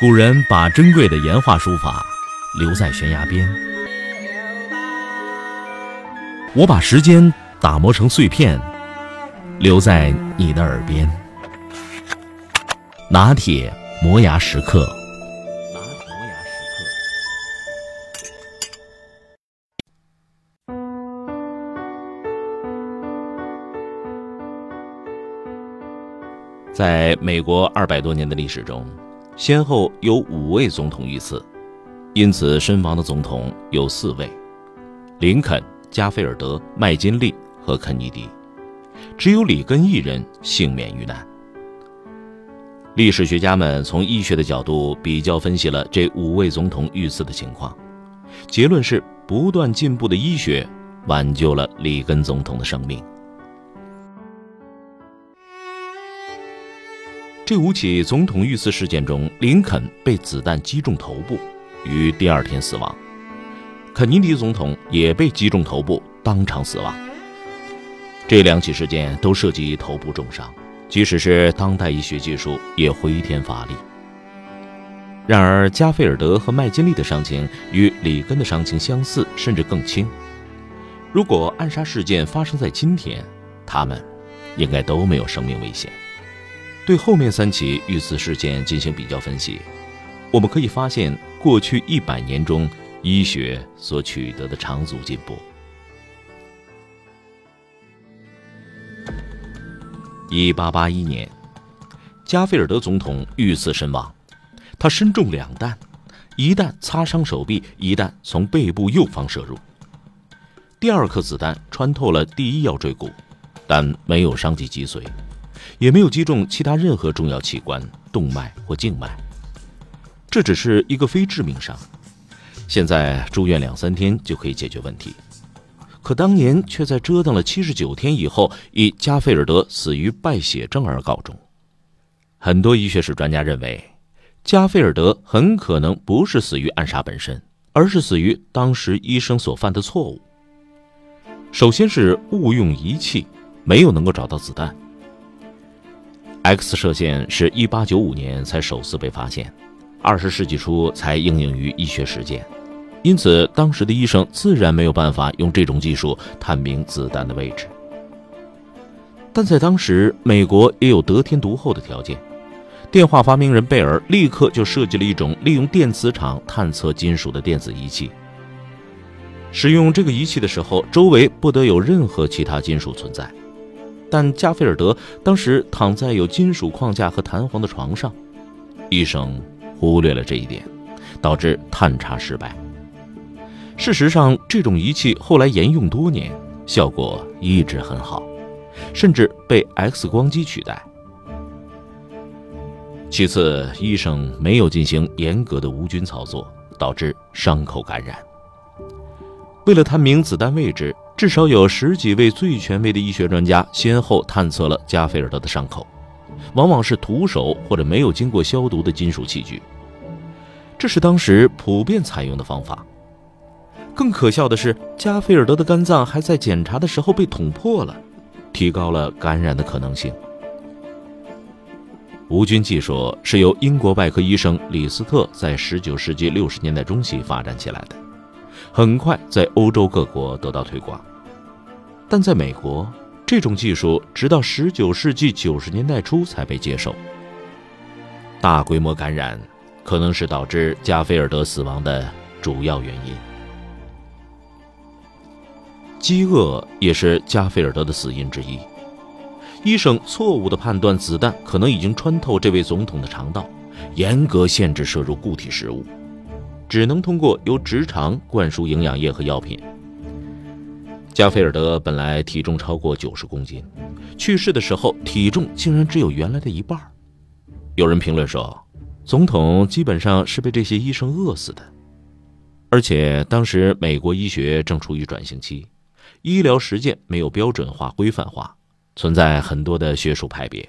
古人把珍贵的岩画书法留在悬崖边，我把时间打磨成碎片，留在你的耳边。拿铁磨牙时刻。拿铁磨牙时刻在美国二百多年的历史中。先后有五位总统遇刺，因此身亡的总统有四位：林肯、加菲尔德、麦金利和肯尼迪，只有里根一人幸免于难。历史学家们从医学的角度比较分析了这五位总统遇刺的情况，结论是不断进步的医学挽救了里根总统的生命。这五起总统遇刺事件中，林肯被子弹击中头部，于第二天死亡；肯尼迪总统也被击中头部，当场死亡。这两起事件都涉及头部重伤，即使是当代医学技术也回天乏力。然而，加菲尔德和麦金利的伤情与里根的伤情相似，甚至更轻。如果暗杀事件发生在今天，他们应该都没有生命危险。对后面三起遇刺事件进行比较分析，我们可以发现，过去一百年中医学所取得的长足进步。一八八一年，加菲尔德总统遇刺身亡，他身中两弹，一弹擦伤手臂，一弹从背部右方射入。第二颗子弹穿透了第一腰椎骨，但没有伤及脊髓。也没有击中其他任何重要器官、动脉或静脉，这只是一个非致命伤。现在住院两三天就可以解决问题，可当年却在折腾了七十九天以后，以加菲尔德死于败血症而告终。很多医学史专家认为，加菲尔德很可能不是死于暗杀本身，而是死于当时医生所犯的错误。首先是误用仪器，没有能够找到子弹。X 射线是一八九五年才首次被发现，二十世纪初才应用于医学实践，因此当时的医生自然没有办法用这种技术探明子弹的位置。但在当时，美国也有得天独厚的条件，电话发明人贝尔立刻就设计了一种利用电磁场探测金属的电子仪器。使用这个仪器的时候，周围不得有任何其他金属存在。但加菲尔德当时躺在有金属框架和弹簧的床上，医生忽略了这一点，导致探查失败。事实上，这种仪器后来沿用多年，效果一直很好，甚至被 X 光机取代。其次，医生没有进行严格的无菌操作，导致伤口感染。为了探明子弹位置。至少有十几位最权威的医学专家先后探测了加菲尔德的伤口，往往是徒手或者没有经过消毒的金属器具。这是当时普遍采用的方法。更可笑的是，加菲尔德的肝脏还在检查的时候被捅破了，提高了感染的可能性。无菌技术是由英国外科医生李斯特在19世纪60年代中期发展起来的。很快在欧洲各国得到推广，但在美国，这种技术直到十九世纪九十年代初才被接受。大规模感染可能是导致加菲尔德死亡的主要原因。饥饿也是加菲尔德的死因之一。医生错误地判断子弹可能已经穿透这位总统的肠道，严格限制摄入固体食物。只能通过由直肠灌输营养液和药品。加菲尔德本来体重超过九十公斤，去世的时候体重竟然只有原来的一半。有人评论说，总统基本上是被这些医生饿死的。而且当时美国医学正处于转型期，医疗实践没有标准化、规范化，存在很多的学术派别。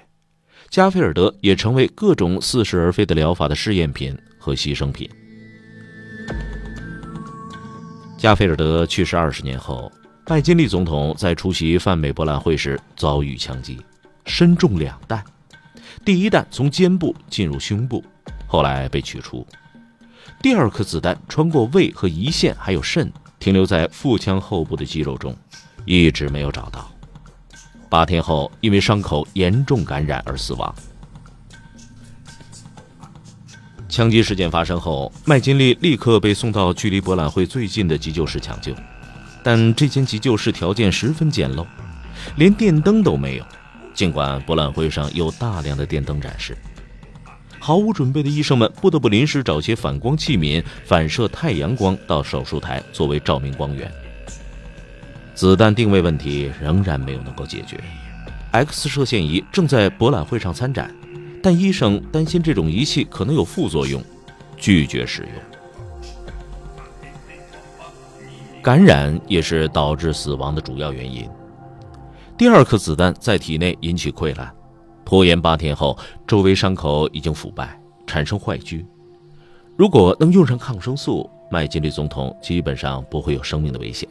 加菲尔德也成为各种似是而非的疗法的试验品和牺牲品。加菲尔德去世二十年后，麦金利总统在出席泛美博览会时遭遇枪击，身中两弹，第一弹从肩部进入胸部，后来被取出。第二颗子弹穿过胃和胰腺，还有肾，停留在腹腔后部的肌肉中，一直没有找到。八天后，因为伤口严重感染而死亡。枪击事件发生后，麦金利立刻被送到距离博览会最近的急救室抢救，但这间急救室条件十分简陋，连电灯都没有。尽管博览会上有大量的电灯展示，毫无准备的医生们不得不临时找些反光器皿反射太阳光到手术台作为照明光源。子弹定位问题仍然没有能够解决，X 射线仪正在博览会上参展。但医生担心这种仪器可能有副作用，拒绝使用。感染也是导致死亡的主要原因。第二颗子弹在体内引起溃烂，拖延八天后，周围伤口已经腐败，产生坏疽。如果能用上抗生素，麦金利总统基本上不会有生命的危险。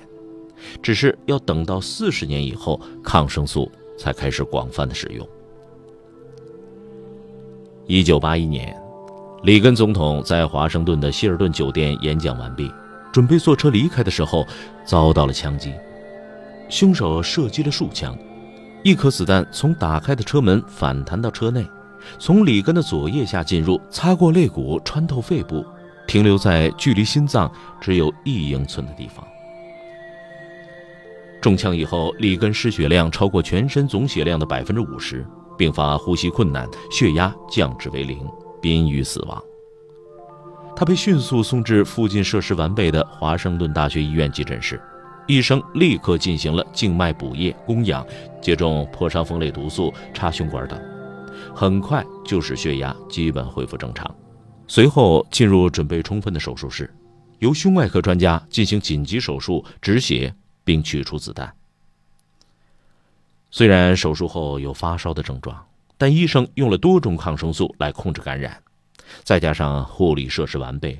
只是要等到四十年以后，抗生素才开始广泛的使用。一九八一年，里根总统在华盛顿的希尔顿酒店演讲完毕，准备坐车离开的时候，遭到了枪击。凶手射击了数枪，一颗子弹从打开的车门反弹到车内，从里根的左腋下进入，擦过肋骨，穿透肺部，停留在距离心脏只有一英寸的地方。中枪以后，里根失血量超过全身总血量的百分之五十。并发呼吸困难，血压降至为零，濒于死亡。他被迅速送至附近设施完备的华盛顿大学医院急诊室，医生立刻进行了静脉补液、供氧、接种破伤风类毒素、插胸管等，很快就使血压基本恢复正常。随后进入准备充分的手术室，由胸外科专家进行紧急手术止血并取出子弹。虽然手术后有发烧的症状，但医生用了多种抗生素来控制感染，再加上护理设施完备，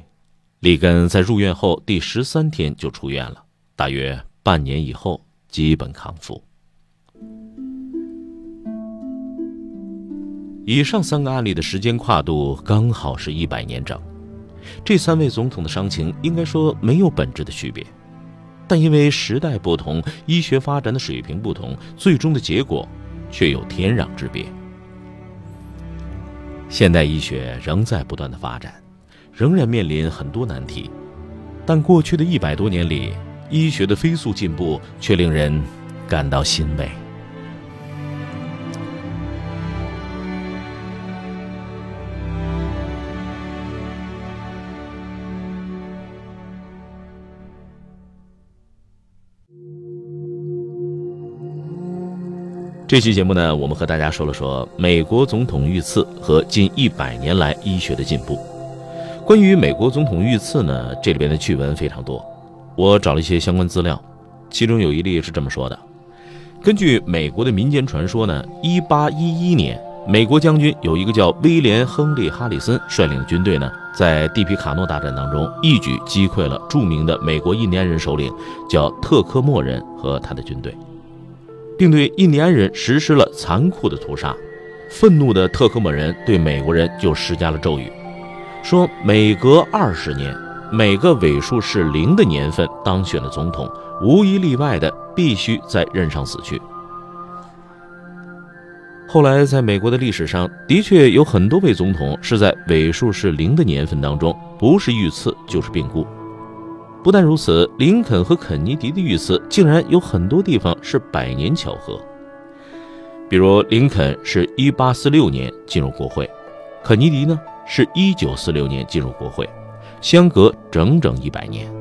里根在入院后第十三天就出院了，大约半年以后基本康复。以上三个案例的时间跨度刚好是一百年整，这三位总统的伤情应该说没有本质的区别。但因为时代不同，医学发展的水平不同，最终的结果却有天壤之别。现代医学仍在不断的发展，仍然面临很多难题，但过去的一百多年里，医学的飞速进步却令人感到欣慰。这期节目呢，我们和大家说了说美国总统遇刺和近一百年来医学的进步。关于美国总统遇刺呢，这里边的趣闻非常多，我找了一些相关资料，其中有一例是这么说的：根据美国的民间传说呢，一八一一年，美国将军有一个叫威廉·亨利·哈里森率领的军队呢，在蒂皮卡诺大战当中一举击溃了著名的美国印第安人首领叫特科莫人和他的军队。并对印第安人实施了残酷的屠杀。愤怒的特科莫人对美国人就施加了咒语，说每隔二十年，每个尾数是零的年份当选的总统，无一例外的必须在任上死去。后来，在美国的历史上，的确有很多位总统是在尾数是零的年份当中，不是遇刺就是病故。不但如此，林肯和肯尼迪的遇刺竟然有很多地方是百年巧合。比如，林肯是一八四六年进入国会，肯尼迪呢是一九四六年进入国会，相隔整整一百年。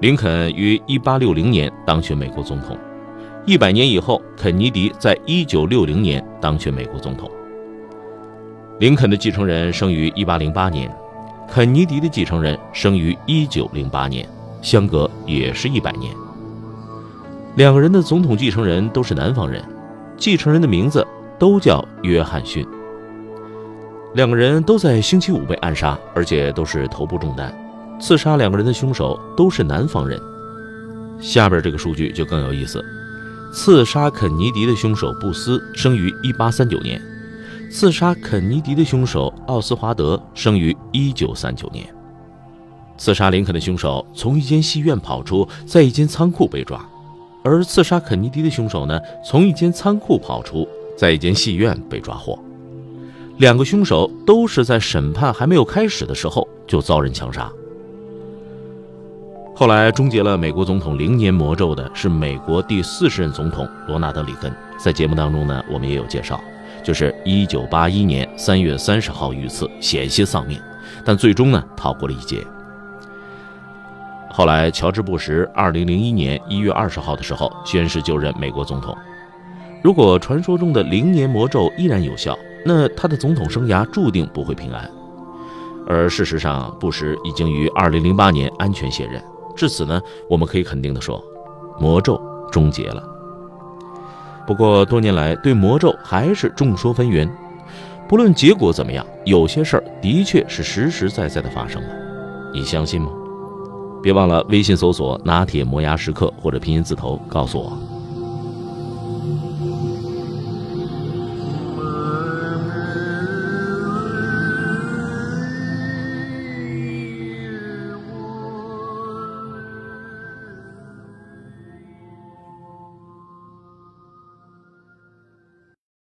林肯于一八六零年当选美国总统，一百年以后，肯尼迪在一九六零年当选美国总统。林肯的继承人生于一八零八年。肯尼迪的继承人生于一九零八年，相隔也是一百年。两个人的总统继承人都是南方人，继承人的名字都叫约翰逊。两个人都在星期五被暗杀，而且都是头部中弹。刺杀两个人的凶手都是南方人。下边这个数据就更有意思：刺杀肯尼迪的凶手布斯生于一八三九年，刺杀肯尼迪的凶手奥斯华德生于1939年。刺杀林肯的凶手从一间戏院跑出，在一间仓库被抓；而刺杀肯尼迪的凶手呢，从一间仓库跑出，在一间戏院被抓获。两个凶手都是在审判还没有开始的时候就遭人枪杀。后来终结了美国总统零年魔咒的是美国第四十任总统罗纳德·里根。在节目当中呢，我们也有介绍，就是一九八一年三月三十号遇刺，险些丧命，但最终呢逃过了一劫。后来，乔治·布什二零零一年一月二十号的时候宣誓就任美国总统。如果传说中的零年魔咒依然有效，那他的总统生涯注定不会平安。而事实上，布什已经于二零零八年安全卸任。至此呢，我们可以肯定的说，魔咒终结了。不过多年来对魔咒还是众说纷纭，不论结果怎么样，有些事儿的确是实实在在的发生了。你相信吗？别忘了微信搜索“拿铁磨牙时刻”或者拼音字头告诉我。